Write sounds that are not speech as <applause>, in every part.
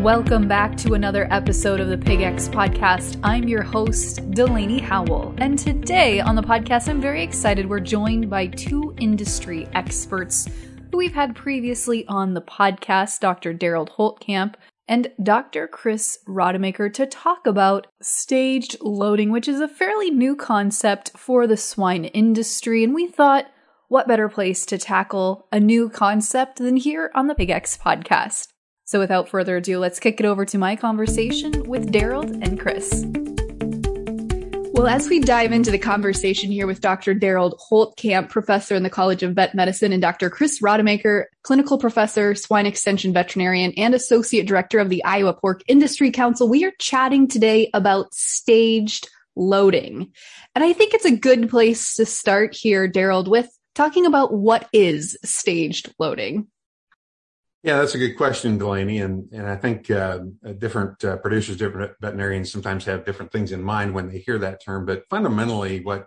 Welcome back to another episode of the Pig X podcast. I'm your host, Delaney Howell. And today on the podcast, I'm very excited. We're joined by two industry experts who we've had previously on the podcast, Dr. Darold Holtkamp and Dr. Chris Rademacher to talk about staged loading, which is a fairly new concept for the swine industry. And we thought, what better place to tackle a new concept than here on the Pig X podcast? So without further ado, let's kick it over to my conversation with Darold and Chris. Well, as we dive into the conversation here with Dr. Darold Holtkamp, professor in the College of Vet Medicine, and Dr. Chris Rademacher, clinical professor, swine extension veterinarian, and associate director of the Iowa Pork Industry Council, we are chatting today about staged loading. And I think it's a good place to start here, Darold, with talking about what is staged loading. Yeah, that's a good question, Delaney. And, and I think uh, different uh, producers, different veterinarians sometimes have different things in mind when they hear that term. But fundamentally, what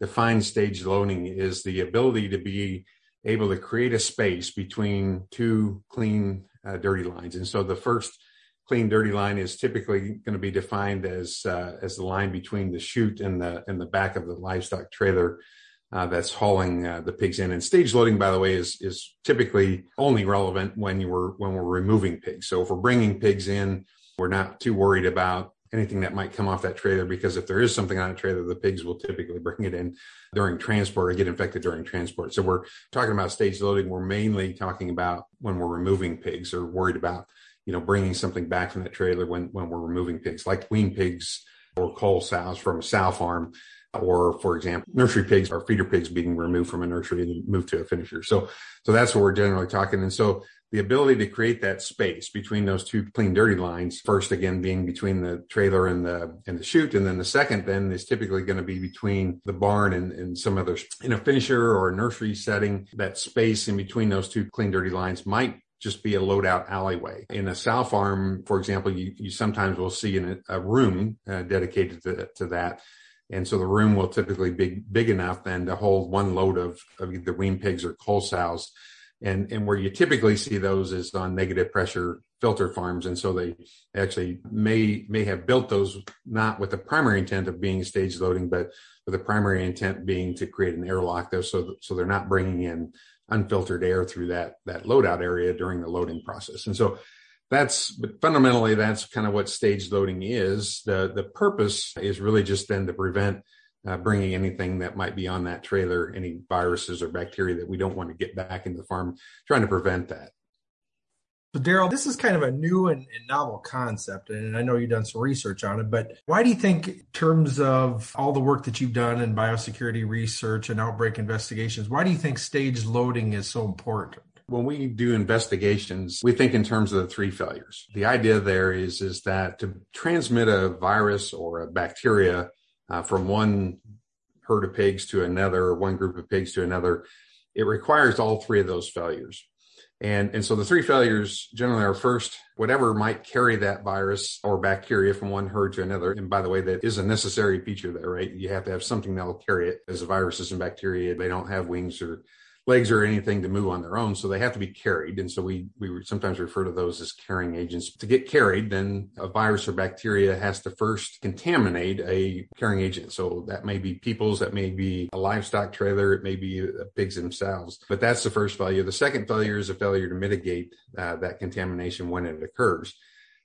defines stage loading is the ability to be able to create a space between two clean, uh, dirty lines. And so the first clean, dirty line is typically going to be defined as uh, as the line between the chute and the and the back of the livestock trailer uh, that's hauling uh, the pigs in. And stage loading, by the way, is is typically only relevant when you were when we're removing pigs. So if we're bringing pigs in, we're not too worried about anything that might come off that trailer because if there is something on a trailer, the pigs will typically bring it in during transport or get infected during transport. So we're talking about stage loading. We're mainly talking about when we're removing pigs or worried about you know bringing something back from that trailer when when we're removing pigs, like wean pigs or cull sows from a sow farm or for example, nursery pigs or feeder pigs being removed from a nursery and moved to a finisher. So, so that's what we're generally talking. And so the ability to create that space between those two clean dirty lines, first again being between the trailer and the and the chute, and then the second then is typically going to be between the barn and, and some other in a finisher or a nursery setting. That space in between those two clean dirty lines might just be a loadout alleyway. In a sow farm, for example, you, you sometimes will see in a, a room uh, dedicated to, to that and so the room will typically be big enough then to hold one load of, of either wean pigs or cull sows. And, and where you typically see those is on negative pressure filter farms. And so they actually may, may have built those not with the primary intent of being stage loading, but with the primary intent being to create an airlock though. So, so they're not bringing in unfiltered air through that, that loadout area during the loading process. And so that's but fundamentally that's kind of what stage loading is. The the purpose is really just then to prevent uh, bringing anything that might be on that trailer, any viruses or bacteria that we don't want to get back into the farm, trying to prevent that. So, Daryl, this is kind of a new and, and, novel concept, and I know you've done some research on it, but why do you think, in terms of all the work that you've done in biosecurity research and outbreak investigations, why do you think stage loading is so important? When we do investigations, we think in terms of the three failures. The idea there is, is that to transmit a virus or a bacteria uh, from one herd of pigs to another, or one group of pigs to another, it requires all three of those failures. And, and so the three failures generally are first, whatever might carry that virus or bacteria from one herd to another. And by the way, that is a necessary feature there, right? You have to have something that will carry it as viruses and bacteria. They don't have wings or legs or anything to move on their own. So they have to be carried. And so we, we sometimes refer to those as carrying agents. To get carried, then a virus or bacteria has to first contaminate a carrying agent. So that may be people's, that may be a livestock trailer, it may be uh, pigs themselves. But that's the first failure. The second failure is a failure to mitigate uh, that contamination when it occurs.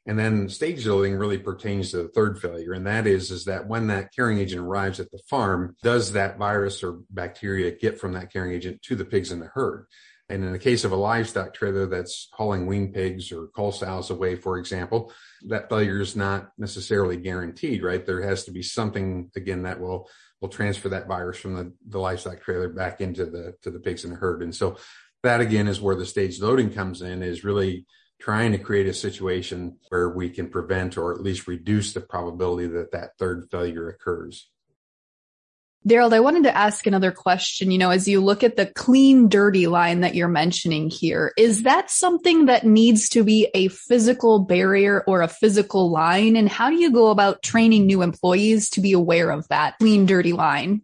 And then stage loading really pertains to the third failure. And that is, is that when that carrying agent arrives at the farm, does that virus or bacteria get from that carrying agent to the pigs in the herd? And in the case of a livestock trailer that's hauling wean pigs or cull sows away, for example, that failure is not necessarily guaranteed, right? There has to be something again that will will transfer that virus from the, the livestock trailer back into the to the pigs in the herd. And so that again is where the stage loading comes in, is really trying to create a situation where we can prevent or at least reduce the probability that that third failure occurs. Daryl, I wanted to ask another question. You know, as you look at the clean, dirty line that you're mentioning here, is that something that needs to be a physical barrier or a physical line? And how do you go about training new employees to be aware of that clean, dirty line?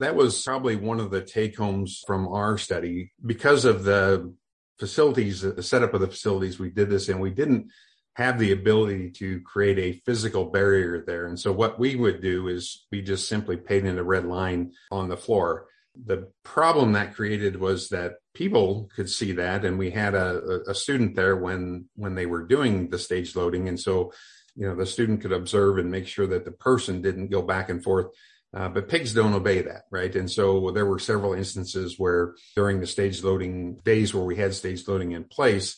That was probably one of the take homes from our study because of the facilities, the setup of the facilities we did this and we didn't have the ability to create a physical barrier there. And so what we would do is we just simply painted a red line on the floor. The problem that created was that people could see that, and we had a, a student there when when they were doing the stage loading, and so you know the student could observe and make sure that the person didn't go back and forth. Uh, but pigs don't obey that, right? And so there were several instances where during the stage loading days where we had stage loading in place,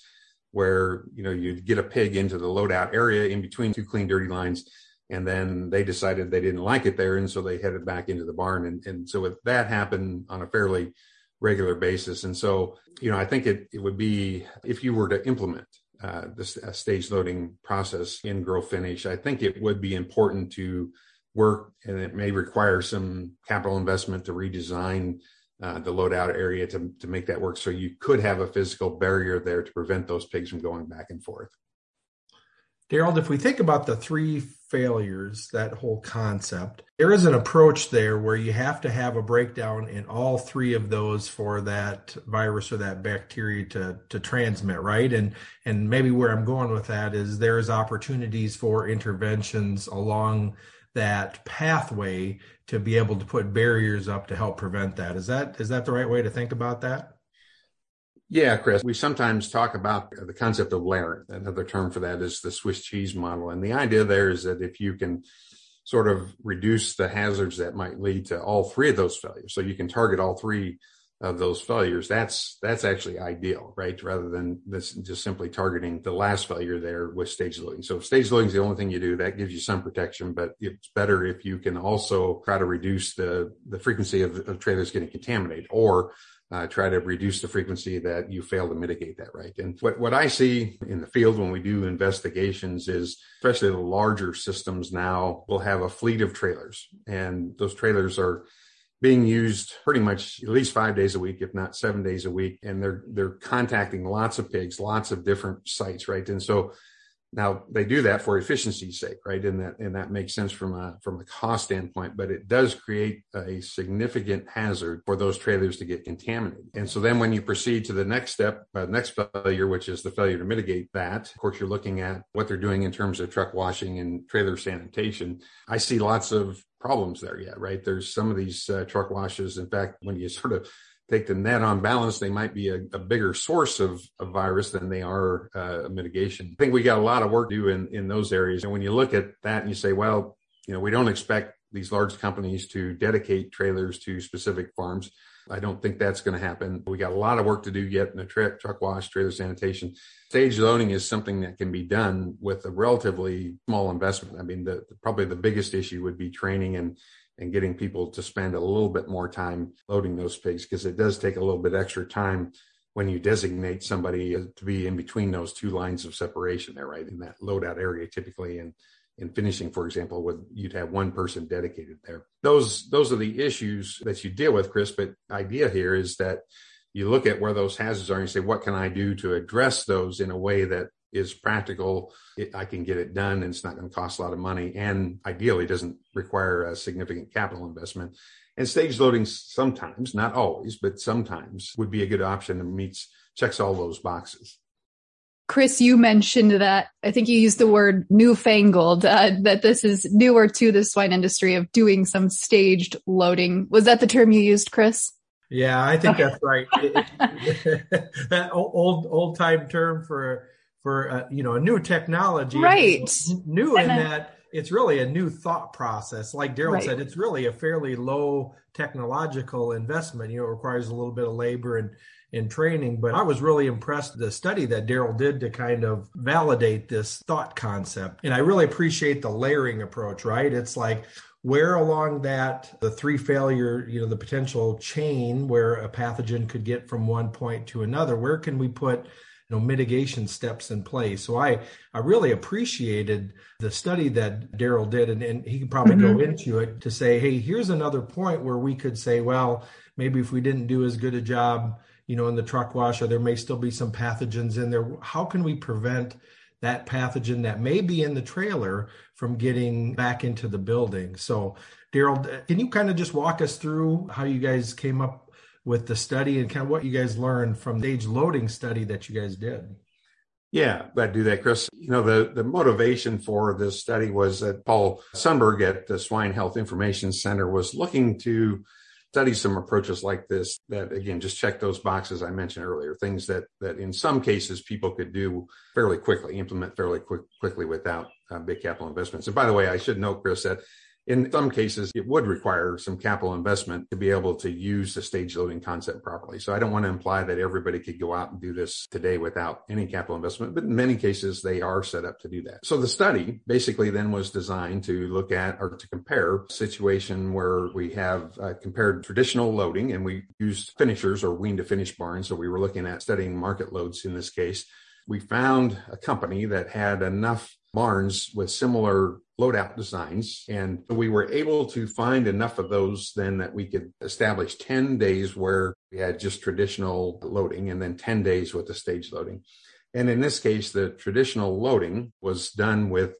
where you know you'd get a pig into the loadout area in between two clean dirty lines and then they decided they didn't like it there and so they headed back into the barn and, and so that happened on a fairly regular basis and so you know i think it, it would be if you were to implement uh, this stage loading process in grow finish i think it would be important to work and it may require some capital investment to redesign uh, the loadout area to, to make that work so you could have a physical barrier there to prevent those pigs from going back and forth Daryl, if we think about the three failures, that whole concept, there is an approach there where you have to have a breakdown in all three of those for that virus or that bacteria to, to transmit, right? And and maybe where I'm going with that is there's opportunities for interventions along that pathway to be able to put barriers up to help prevent that. Is that is that the right way to think about that? Yeah, Chris, we sometimes talk about the concept of layering. Another term for that is the Swiss cheese model. And the idea there is that if you can sort of reduce the hazards that might lead to all three of those failures, so you can target all three of those failures, that's that's actually ideal, right? Rather than this just simply targeting the last failure there with stage loading. So if stage loading is the only thing you do, that gives you some protection, but it's better if you can also try to reduce the the frequency of, of trailers getting contaminated or uh, try to reduce the frequency that you fail to mitigate that, right? And what, what I see in the field when we do investigations is, especially the larger systems now, will have a fleet of trailers, and those trailers are being used pretty much at least five days a week, if not seven days a week, and they're they're contacting lots of pigs, lots of different sites, right? And so now they do that for efficiency's sake, right? And that and that makes sense from a from a cost standpoint, but it does create a significant hazard for those trailers to get contaminated. And so then when you proceed to the next step, uh, next failure, which is the failure to mitigate that, of course you're looking at what they're doing in terms of truck washing and trailer sanitation. I see lots of problems there yet, right? There's some of these uh, truck washes. In fact, when you sort of take the net on balance, they might be a, a bigger source of, virus than they are uh, mitigation. I think we got a lot of work to do in, in those areas. And when you look at that and you say, well, you know, we don't expect these large companies to dedicate trailers to specific farms. I don't think that's going to happen. We got a lot of work to do yet in the truck, truck wash, trailer sanitation. Stage loading is something that can be done with a relatively small investment. I mean, the, probably the biggest issue would be training and and getting people to spend a little bit more time loading those pigs because it does take a little bit extra time when you designate somebody uh, to be in between those two lines of separation there, right? In that loadout area, typically in in finishing, for example, would you'd have one person dedicated there. Those those are the issues that you deal with, Chris. But idea here is that you look at where those hazards are and you say, what can I do to address those in a way that is practical. It, I can get it done and it's not going to cost a lot of money and ideally doesn't require a significant capital investment. And stage loading sometimes, not always, but sometimes would be a good option and meets, checks all those boxes. Chris, you mentioned that I think you used the word newfangled, uh, that this is newer to the swine industry of doing some staged loading. Was that the term you used, Chris? Yeah, I think that's right. <laughs> that old old time term for for uh, you know a new technology right new in that it's really a new thought process like daryl right. said it's really a fairly low technological investment you know it requires a little bit of labor and and training but i was really impressed the study that daryl did to kind of validate this thought concept. And i really appreciate the layering approach right? It's like where along that the three failure you know the potential chain where a pathogen could get from one point to another where can we put you know mitigation steps in place? So i i really appreciated the study that daryl did and, and he could probably mm-hmm. go into it to say hey here's another point where we could say well maybe if we didn't do as good a job you know in the truck wash or there may still be some pathogens in there how can we prevent that pathogen that may be in the trailer from getting back into the building so daryl can you kind of just walk us through how you guys came up with the study and kind of what you guys learned from the stage loading study that you guys did. Yeah, glad to do that, Chris. You know, the, the motivation for this study was that Paul Sundberg at the Swine Health Information Center was looking to study some approaches like this that again just check those boxes I mentioned earlier, things that that in some cases people could do fairly quickly, implement fairly quick, quickly without uh, big capital investments. And by the way, I should note, Chris, that in some cases, it would require some capital investment to be able to use the stage loading concept properly. So I don't want to imply that everybody could go out and do this today without any capital investment, but in many cases, they are set up to do that. So the study basically then was designed to look at or to compare situation where we have uh, compared traditional loading and we used finishers or wean to finish barns. So we were looking at studying market loads in this case. We found a company that had enough barns with similar loadout designs. And we were able to find enough of those then that we could establish 10 days where we had just traditional loading and then 10 days with the stage loading. And in this case, the traditional loading was done with,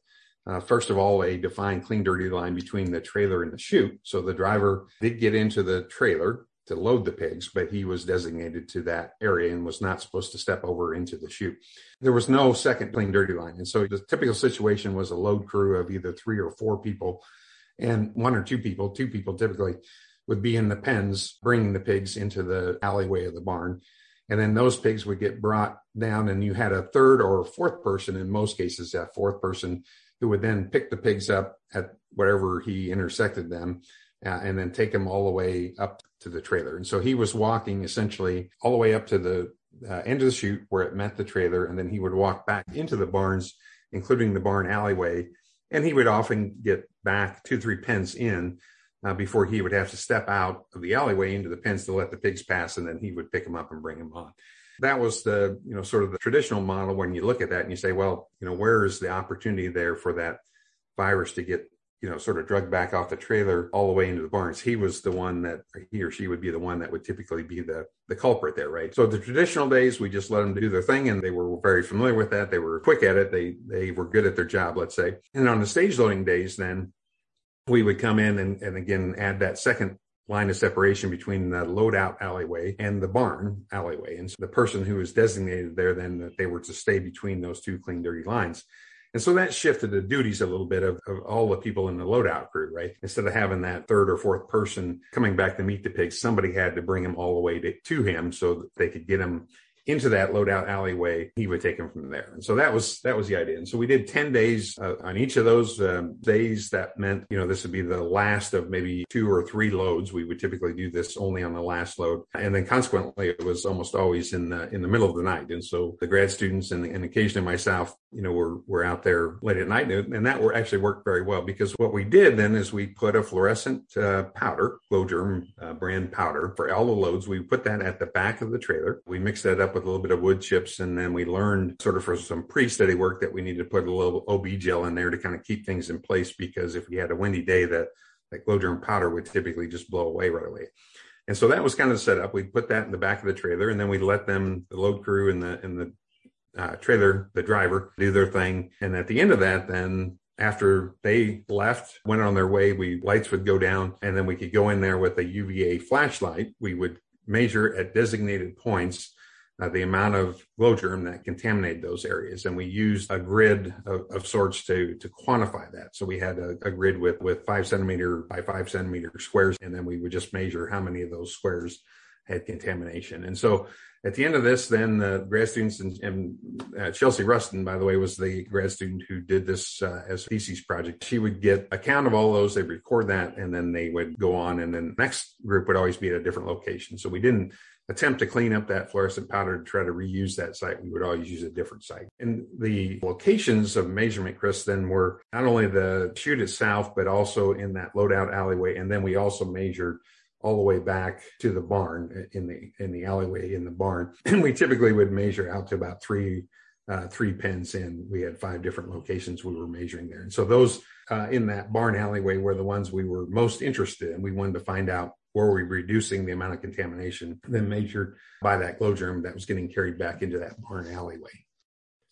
uh, first of all, a defined clean dirty line between the trailer and the chute. So the driver did get into the trailer to load the pigs, but he was designated to that area and was not supposed to step over into the chute. There was no second clean dirty line. And so the typical situation was a load crew of either three or four people and one or two people, two people typically would be in the pens bringing the pigs into the alleyway of the barn. And then those pigs would get brought down and you had a third or fourth person, in most cases, that fourth person who would then pick the pigs up at wherever he intersected them uh, and then take them all the way up to the trailer. And so he was walking essentially all the way up to the uh, end of the chute where it met the trailer. And then he would walk back into the barns, including the barn alleyway. And he would often get back two, three pens in uh, before he would have to step out of the alleyway into the pens to let the pigs pass. And then he would pick them up and bring them on. That was the, you know, sort of the traditional model when you look at that and you say, well, you know, where is the opportunity there for that virus to get you know, sort of drugged back off the trailer all the way into the barns. He was the one that he or she would be the one that would typically be the the culprit there, right? So the traditional days, we just let them do their thing, and they were very familiar with that. They were quick at it. They they were good at their job, let's say. And on the stage loading days, then we would come in and, and again add that second line of separation between the loadout alleyway and the barn alleyway. And so the person who was designated there then that they were to stay between those two clean dirty lines. And so that shifted the duties a little bit of, of, all the people in the loadout crew, right? Instead of having that third or fourth person coming back to meet the pigs, somebody had to bring them all the way to, to him so that they could get them into that loadout alleyway, he would take them from there. And so that was that was the idea. And so we did 10 days uh, on each of those um, days. That meant, you know, this would be the last of maybe two or three loads. We would typically do this only on the last load. And then consequently, it was almost always in the in the middle of the night. And so the grad students and, and occasionally myself, you know, we were were out there late at night. And that actually worked very well because what we did then is we put a fluorescent uh, powder, Glow Germ uh, brand powder for all the loads. We put that at the back of the trailer. We mixed that up with a little bit of wood chips. And then we learned sort of for some pre-study work that we needed to put a little OB gel in there to kind of keep things in place because if we had a windy day that that glow germ powder would typically just blow away right away. And so that was kind of set up. We put that in the back of the trailer and then we let them, the load crew and the, and the uh, trailer, the driver do their thing. And at the end of that, then after they left, went on their way, we lights would go down and then we could go in there with a UVA flashlight. We would measure at designated points uh, the amount of glow germ that contaminated those areas. And we used a grid of, of sorts to, to quantify that. So we had a, a, grid with, with five centimeter by five centimeter squares. And then we would just measure how many of those squares had contamination. And so at the end of this, then the grad students and, and uh, Chelsea Ruston, by the way, was the grad student who did this uh, as a thesis project. She would get a count of all those, they record that, and then they would go on. And then the next group would always be at a different location. So we didn't attempt to clean up that fluorescent powder to try to reuse that site, we would always use a different site. And the locations of measurement, Chris, then were not only the chute itself, but also in that loadout alleyway. And then we also measured all the way back to the barn in the in the alleyway in the barn. <clears throat> And we typically would measure out to about three uh, three pens in. We had five different locations we were measuring there. And so those uh, in that barn alleyway were the ones we were most interested in. We wanted to find out were we reducing the amount of contamination then measured by that glow germ that was getting carried back into that barn alleyway.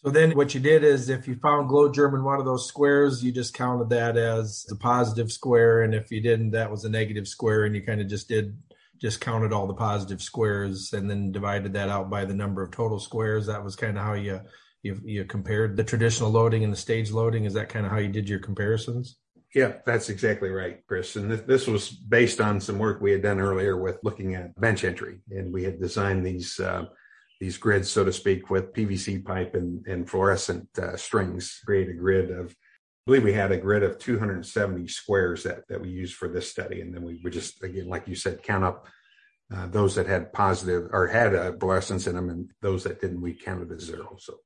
So then what you did is if you found glow germ in one of those squares, you just counted that as a positive square. And if you didn't, that was a negative square. And you kind of just did just counted all the positive squares and then divided that out by the number of total squares. That was kind of how you you, you compared the traditional loading and the stage loading. Is that kind of how you did your comparisons? Yeah, that's exactly right, Chris. And th- this was based on some work we had done earlier with looking at bench entry, and we had designed these uh, these grids, so to speak, with PVC pipe and, and fluorescent uh, strings. Create a grid of, I believe we had a grid of 270 squares that that we used for this study, and then we would just again, like you said, count up uh, those that had positive or had a fluorescence in them, and those that didn't, we counted as zero. So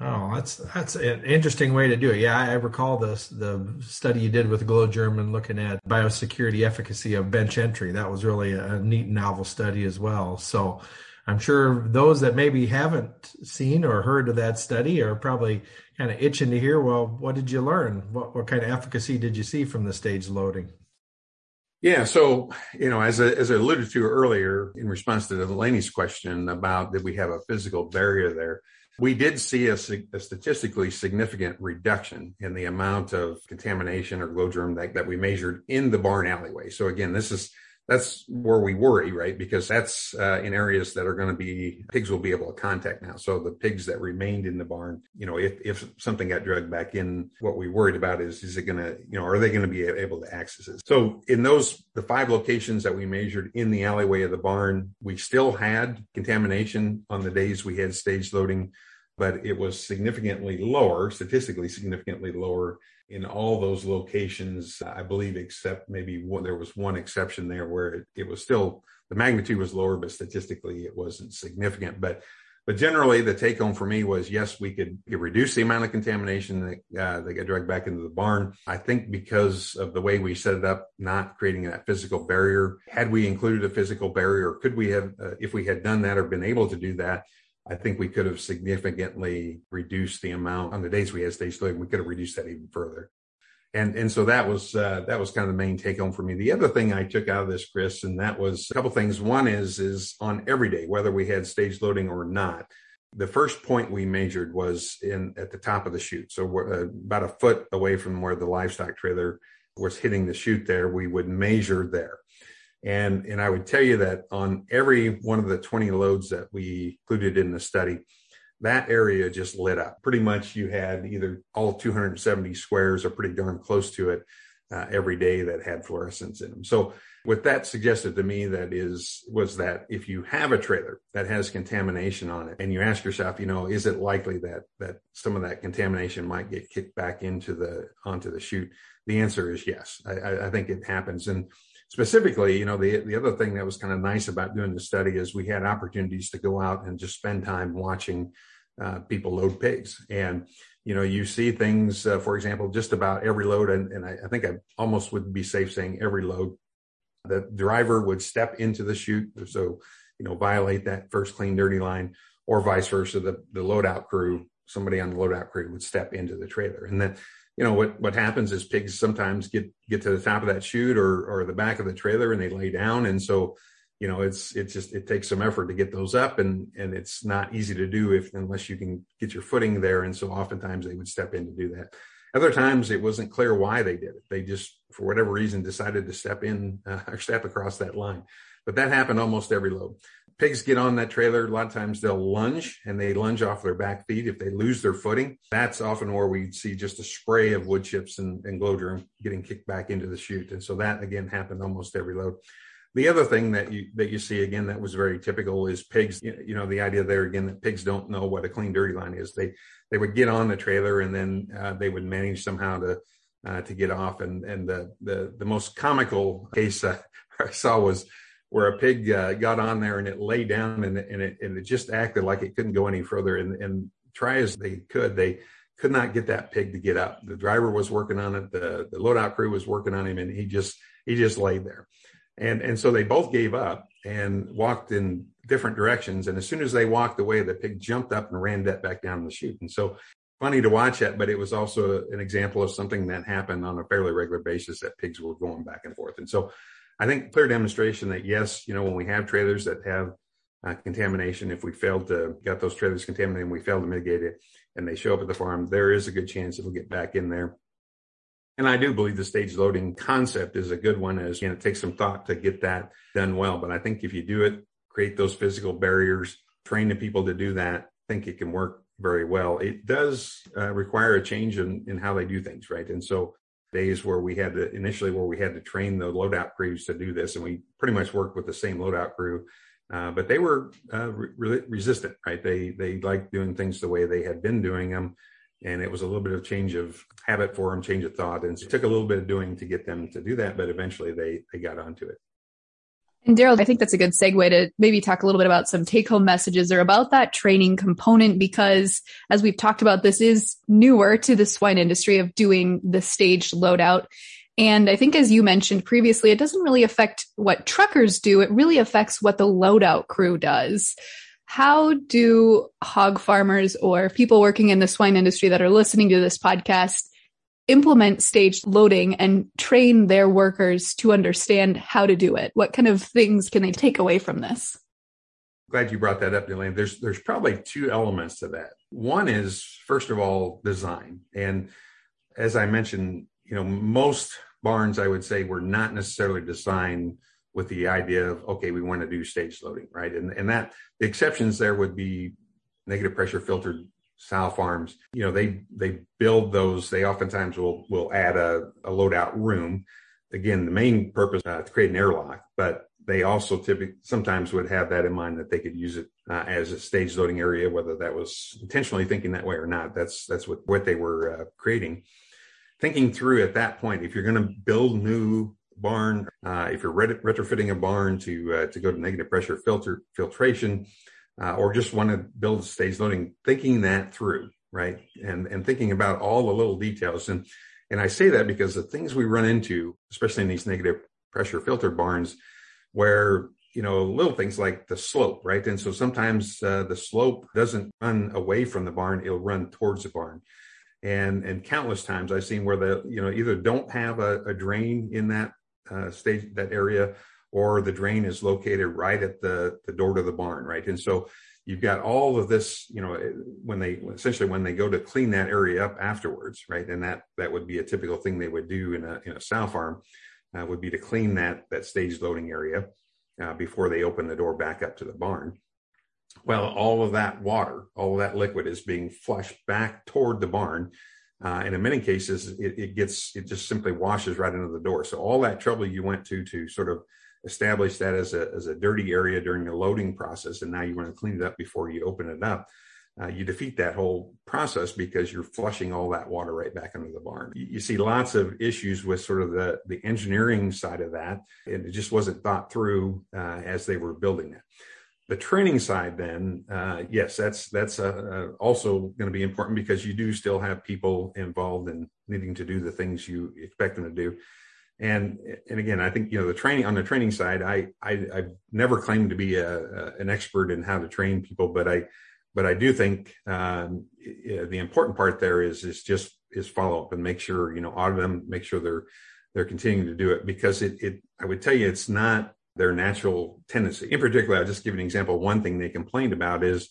Oh, that's that's an interesting way to do it. Yeah, I recall this the study you did with Glow German looking at biosecurity efficacy of bench entry. That was really a neat novel study as well. So I'm sure those that maybe haven't seen or heard of that study are probably kind of itching to hear, well, what did you learn? What what kind of efficacy did you see from the stage loading? Yeah, so you know, as I, as I alluded to earlier in response to Delaney's question about did we have a physical barrier there, we did see a, a, statistically significant reduction in the amount of contamination or glow germ that, that we measured in the barn alleyway. So again, this is that's where we worry, right? Because that's uh, in areas that are going to be pigs will be able to contact now. So the pigs that remained in the barn, you know, if if something got dragged back in, what we worried about is is it going to, you know, are they going to be able to access it? So in those the five locations that we measured in the alleyway of the barn, we still had contamination on the days we had stage loading but it was significantly lower, statistically significantly lower in all those locations, I believe, except maybe one, there was one exception there where it, it, was still the magnitude was lower, but statistically it wasn't significant. But but generally, the take home for me was yes, we could reduce the amount of contamination that uh, that got dragged back into the barn. I think because of the way we set it up, not creating that physical barrier. Had we included a physical barrier, could we have, uh, if we had done that or been able to do that, I think we could have significantly reduced the amount on the days we had stage loading. We could have reduced that even further. And, and so that was, uh, that was kind of the main take home for me. The other thing I took out of this, Chris, and that was a couple things. One is, is on every day, whether we had stage loading or not, the first point we measured was in at the top of the chute. So we're uh, about a foot away from where the livestock trailer was hitting the chute there. We would measure there. And, and I would tell you that on every one of the 20 loads that we included in the study, that area just lit up. Pretty much you had either all 270 squares or pretty darn close to it uh, every day that had fluorescence in them. So what that suggested to me that is was that if you have a trailer that has contamination on it and you ask yourself you know is it likely that that some of that contamination might get kicked back into the onto the chute the answer is yes i, I think it happens and specifically, you know, the the other thing that was kind of nice about doing the study is we had opportunities to go out and just spend time watching uh, people load pigs, and you know, you see things, uh, for example, just about every load, and, and I, I, think I almost would be safe saying every load, the driver would step into the chute, so you know, violate that first clean dirty line, or vice versa, the the loadout crew, somebody on the loadout crew would step into the trailer, and then you know what what happens is pigs sometimes get get to the top of that chute or or the back of the trailer and they lay down. And so you know it's it's just it takes some effort to get those up and and it's not easy to do if unless you can get your footing there. And so oftentimes they would step in to do that. Other times it wasn't clear why they did it. They just for whatever reason decided to step in uh, or step across that line. But that happened almost every load pigs get on that trailer, a lot of times they'll lunge and they lunge off their back feet. If they lose their footing, that's often where we see just a spray of wood chips and, and glow germ getting kicked back into the chute. And so that again happened almost every load. The other thing that you that you see again that was very typical is pigs. You know the idea there again that pigs don't know what a clean dirty line is. They they would get on the trailer and then uh, they would manage somehow to uh, to get off. And and the the the most comical case uh, <laughs> I saw was where a pig uh, got on there and it lay down and, and, it, and it just acted like it couldn't go any further. And, and try as they could, they could not get that pig to get up. The driver was working on it. The, the loadout crew was working on him and he just, he just laid there. And, and so they both gave up and walked in different directions. And as soon as they walked away, the pig jumped up and ran that back down the chute. And so funny to watch that, but it was also an example of something that happened on a fairly regular basis that pigs were going back and forth. And so I think clear demonstration that yes, you know, when we have trailers that have uh, contamination, if we failed to get those trailers contaminated and we failed to mitigate it and they show up at the farm, there is a good chance it'll get back in there. And I do believe the stage loading concept is a good one as you know, it takes some thought to get that done well. But I think if you do it, create those physical barriers, train the people to do that, I think it can work very well. It does uh, require a change in, in how they do things, right? And so days where we had to initially where we had to train the loadout crews to do this, and we pretty much worked with the same loadout crew, uh, but they were uh, re- resistant, right? They they liked doing things the way they had been doing them, and it was a little bit of change of habit for them, change of thought, and it took a little bit of doing to get them to do that, but eventually they they got onto it. And Daryl, I think that's a good segue to maybe talk a little bit about some take home messages or about that training component, because as we've talked about, this is newer to the swine industry of doing the staged loadout. And I think, as you mentioned previously, it doesn't really affect what truckers do. It really affects what the loadout crew does. How do hog farmers or people working in the swine industry that are listening to this podcast implement staged loading and train their workers to understand how to do it? What kind of things can they take away from this? Glad you brought that up, Delaney. There's there's probably two elements to that. One is first of all design, and as I mentioned, you know most barns I would say were not necessarily designed with the idea of okay we want to do stage loading, right? And and that the exceptions there would be negative pressure filtered sow farms, you know, they they build those. They oftentimes will will add a, a loadout room. Again, the main purpose uh, to create an airlock, but they also typically sometimes would have that in mind that they could use it uh, as a stage loading area, whether that was intentionally thinking that way or not. That's that's what what they were uh, creating. Thinking through at that point, if you're going to build new barn, uh, if you're retrofitting a barn to uh, to go to negative pressure filter filtration, uh, or just want to build stage loading, thinking that through, right? And and thinking about all the little details. And and I say that because the things we run into, especially in these negative pressure filter barns, where you know little things like the slope, right? And so sometimes uh, the slope doesn't run away from the barn; it'll run towards the barn. And and countless times I've seen where the you know either don't have a, a drain in that uh, stage that area or the drain is located right at the, the door to the barn, right? And so you've got all of this, you know, when they essentially when they go to clean that area up afterwards, right? And that that would be a typical thing they would do in a in a sow farm, uh, would be to clean that that stage loading area uh, before they open the door back up to the barn. Well, all of that water, all of that liquid is being flushed back toward the barn. Uh, and in many cases, it, it, gets, it just simply washes right into the door. So all that trouble you went to to sort of establish that as a, as a dirty area during the loading process, and now you want to clean it up before you open it up, uh, you defeat that whole process because you're flushing all that water right back into the barn. You, you, see lots of issues with sort of the, the engineering side of that, and it just wasn't thought through uh, as they were building it. The training side, then, uh, yes, that's that's uh, uh, also going to be important because you do still have people involved in needing to do the things you expect them to do and and again i think you know the training on the training side i i i've never claimed to be a, a an expert in how to train people but i but i do think um, the important part there is is just is follow up and make sure you know audit them make sure they're they're continuing to do it because it it i would tell you it's not their natural tendency. In particular i'll just give an example. One thing they complained about is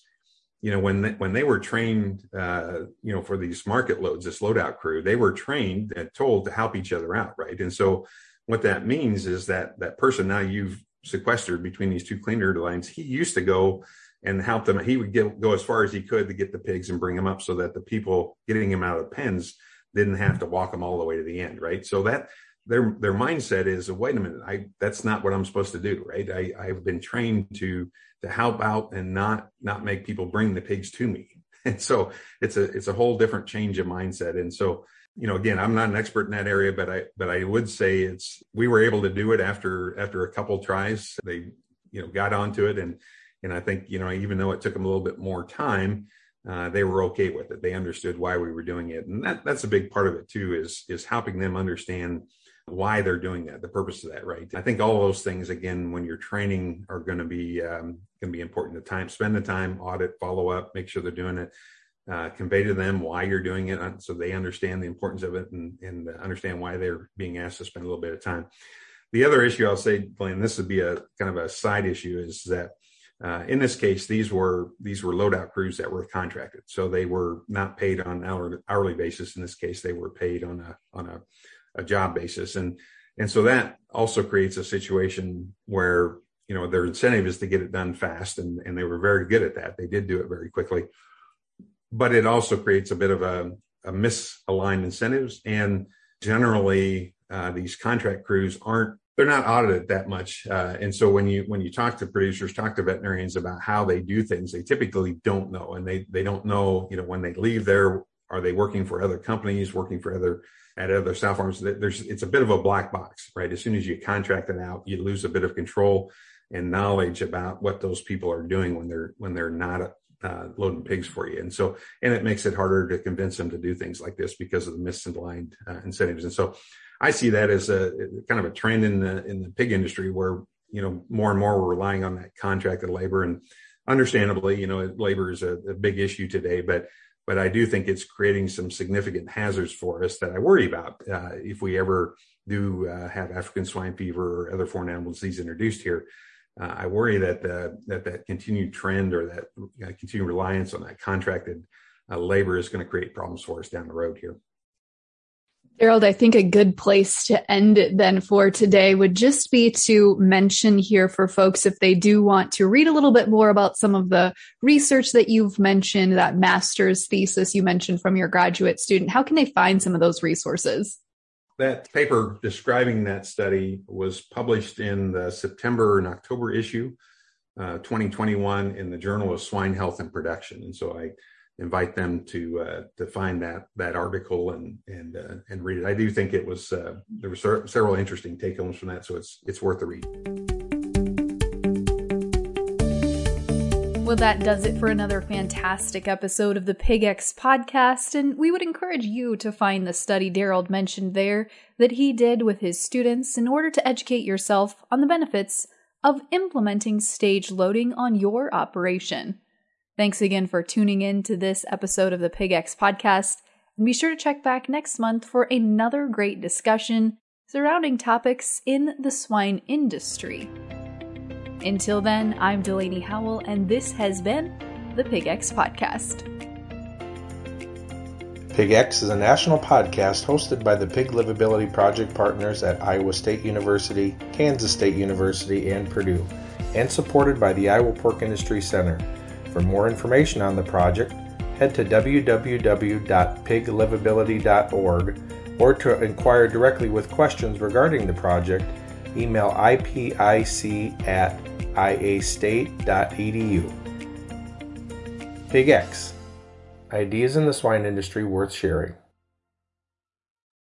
you know when they, when they were trained uh, you know for these market loads this loadout crew they were trained and told to help each other out right? And so what that means is that that person now you've sequestered between these two cleaner lines he used to go and help them. He would get, go as far as he could to get the pigs and bring them up so that the people getting them out of the pens didn't have to walk them all the way to the end right? So that their their mindset is wait a minute i that's not what i'm supposed to do right? I i've been trained to to help out and not not make people bring the pigs to me. <laughs> And so it's a it's a whole different change of mindset. And so you know again i'm not an expert in that area but i but i would say it's we were able to do it after after a couple tries. They you know got onto it and and i think you know even though it took them a little bit more time uh, they were okay with it. They understood why we were doing it. And that that's a big part of it too is is helping them understand why they're doing that, the purpose of that, right? I think all those things, again, when you're training, are going to be um, going to be important. The time, spend the time, audit, follow up, make sure they're doing it. Uh, convey to them why you're doing it, uh, so they understand the importance of it and, and understand why they're being asked to spend a little bit of time. The other issue I'll say, Glenn, this would be a kind of a side issue, is that uh, in this case, these were these were loadout crews that were contracted, so they were not paid on hourly, hourly basis. In this case, they were paid on a on a a job basis. And, and so that also creates a situation where, you know, their incentive is to get it done fast. And, and they were very good at that. They did do it very quickly. But it also creates a bit of a, a misaligned incentives. And generally, uh, these contract crews aren't they're not audited that much uh, and so when you when you talk to producers talk to veterinarians about how they do things they typically don't know and they they don't know you know when they leave there are they working for other companies working for other at other sow farms there's it's a bit of a black box right? As soon as you contract it out you lose a bit of control and knowledge about what those people are doing when they're when they're not uh, loading pigs for you. And so and it makes it harder to convince them to do things like this because of the misaligned uh, incentives. And so I see that as a kind of a trend in the in the pig industry where you know more and more we're relying on that contracted labor. And understandably you know labor is a, a big issue today but but I do think it's creating some significant hazards for us that I worry about uh, if we ever do uh, have African swine fever or other foreign animal disease introduced here. Uh, I worry that the, that that continued trend or that uh, continued reliance on that contracted uh, labor is going to create problems for us down the road here. Darold, I think a good place to end it then for today would just be to mention here for folks if they do want to read a little bit more about some of the research that you've mentioned, that master's thesis you mentioned from your graduate student, how can they find some of those resources? That paper describing that study was published in the September and October issue, uh, 2021, in the Journal of Swine Health and Production. And so I invite them to uh, to find that that article and and uh, and read it. I do think it was uh, there were several interesting take homes from that, so it's it's worth the read. Well, that does it for another fantastic episode of the PigX podcast. And we would encourage you to find the study Daryl mentioned there that he did with his students in order to educate yourself on the benefits of implementing stage loading on your operation. Thanks again for tuning in to this episode of the PigX podcast. And be sure to check back next month for another great discussion surrounding topics in the swine industry. Until then, I'm Delaney Howell, and this has been the PigX Podcast. PigX is a national podcast hosted by the Pig Livability Project partners at Iowa State University, Kansas State University, and Purdue, and supported by the Iowa Pork Industry Center. For more information on the project, head to www.piglivability.org or to inquire directly with questions regarding the project, email ipic at iastate.edu. PigX Ideas in the swine industry worth sharing.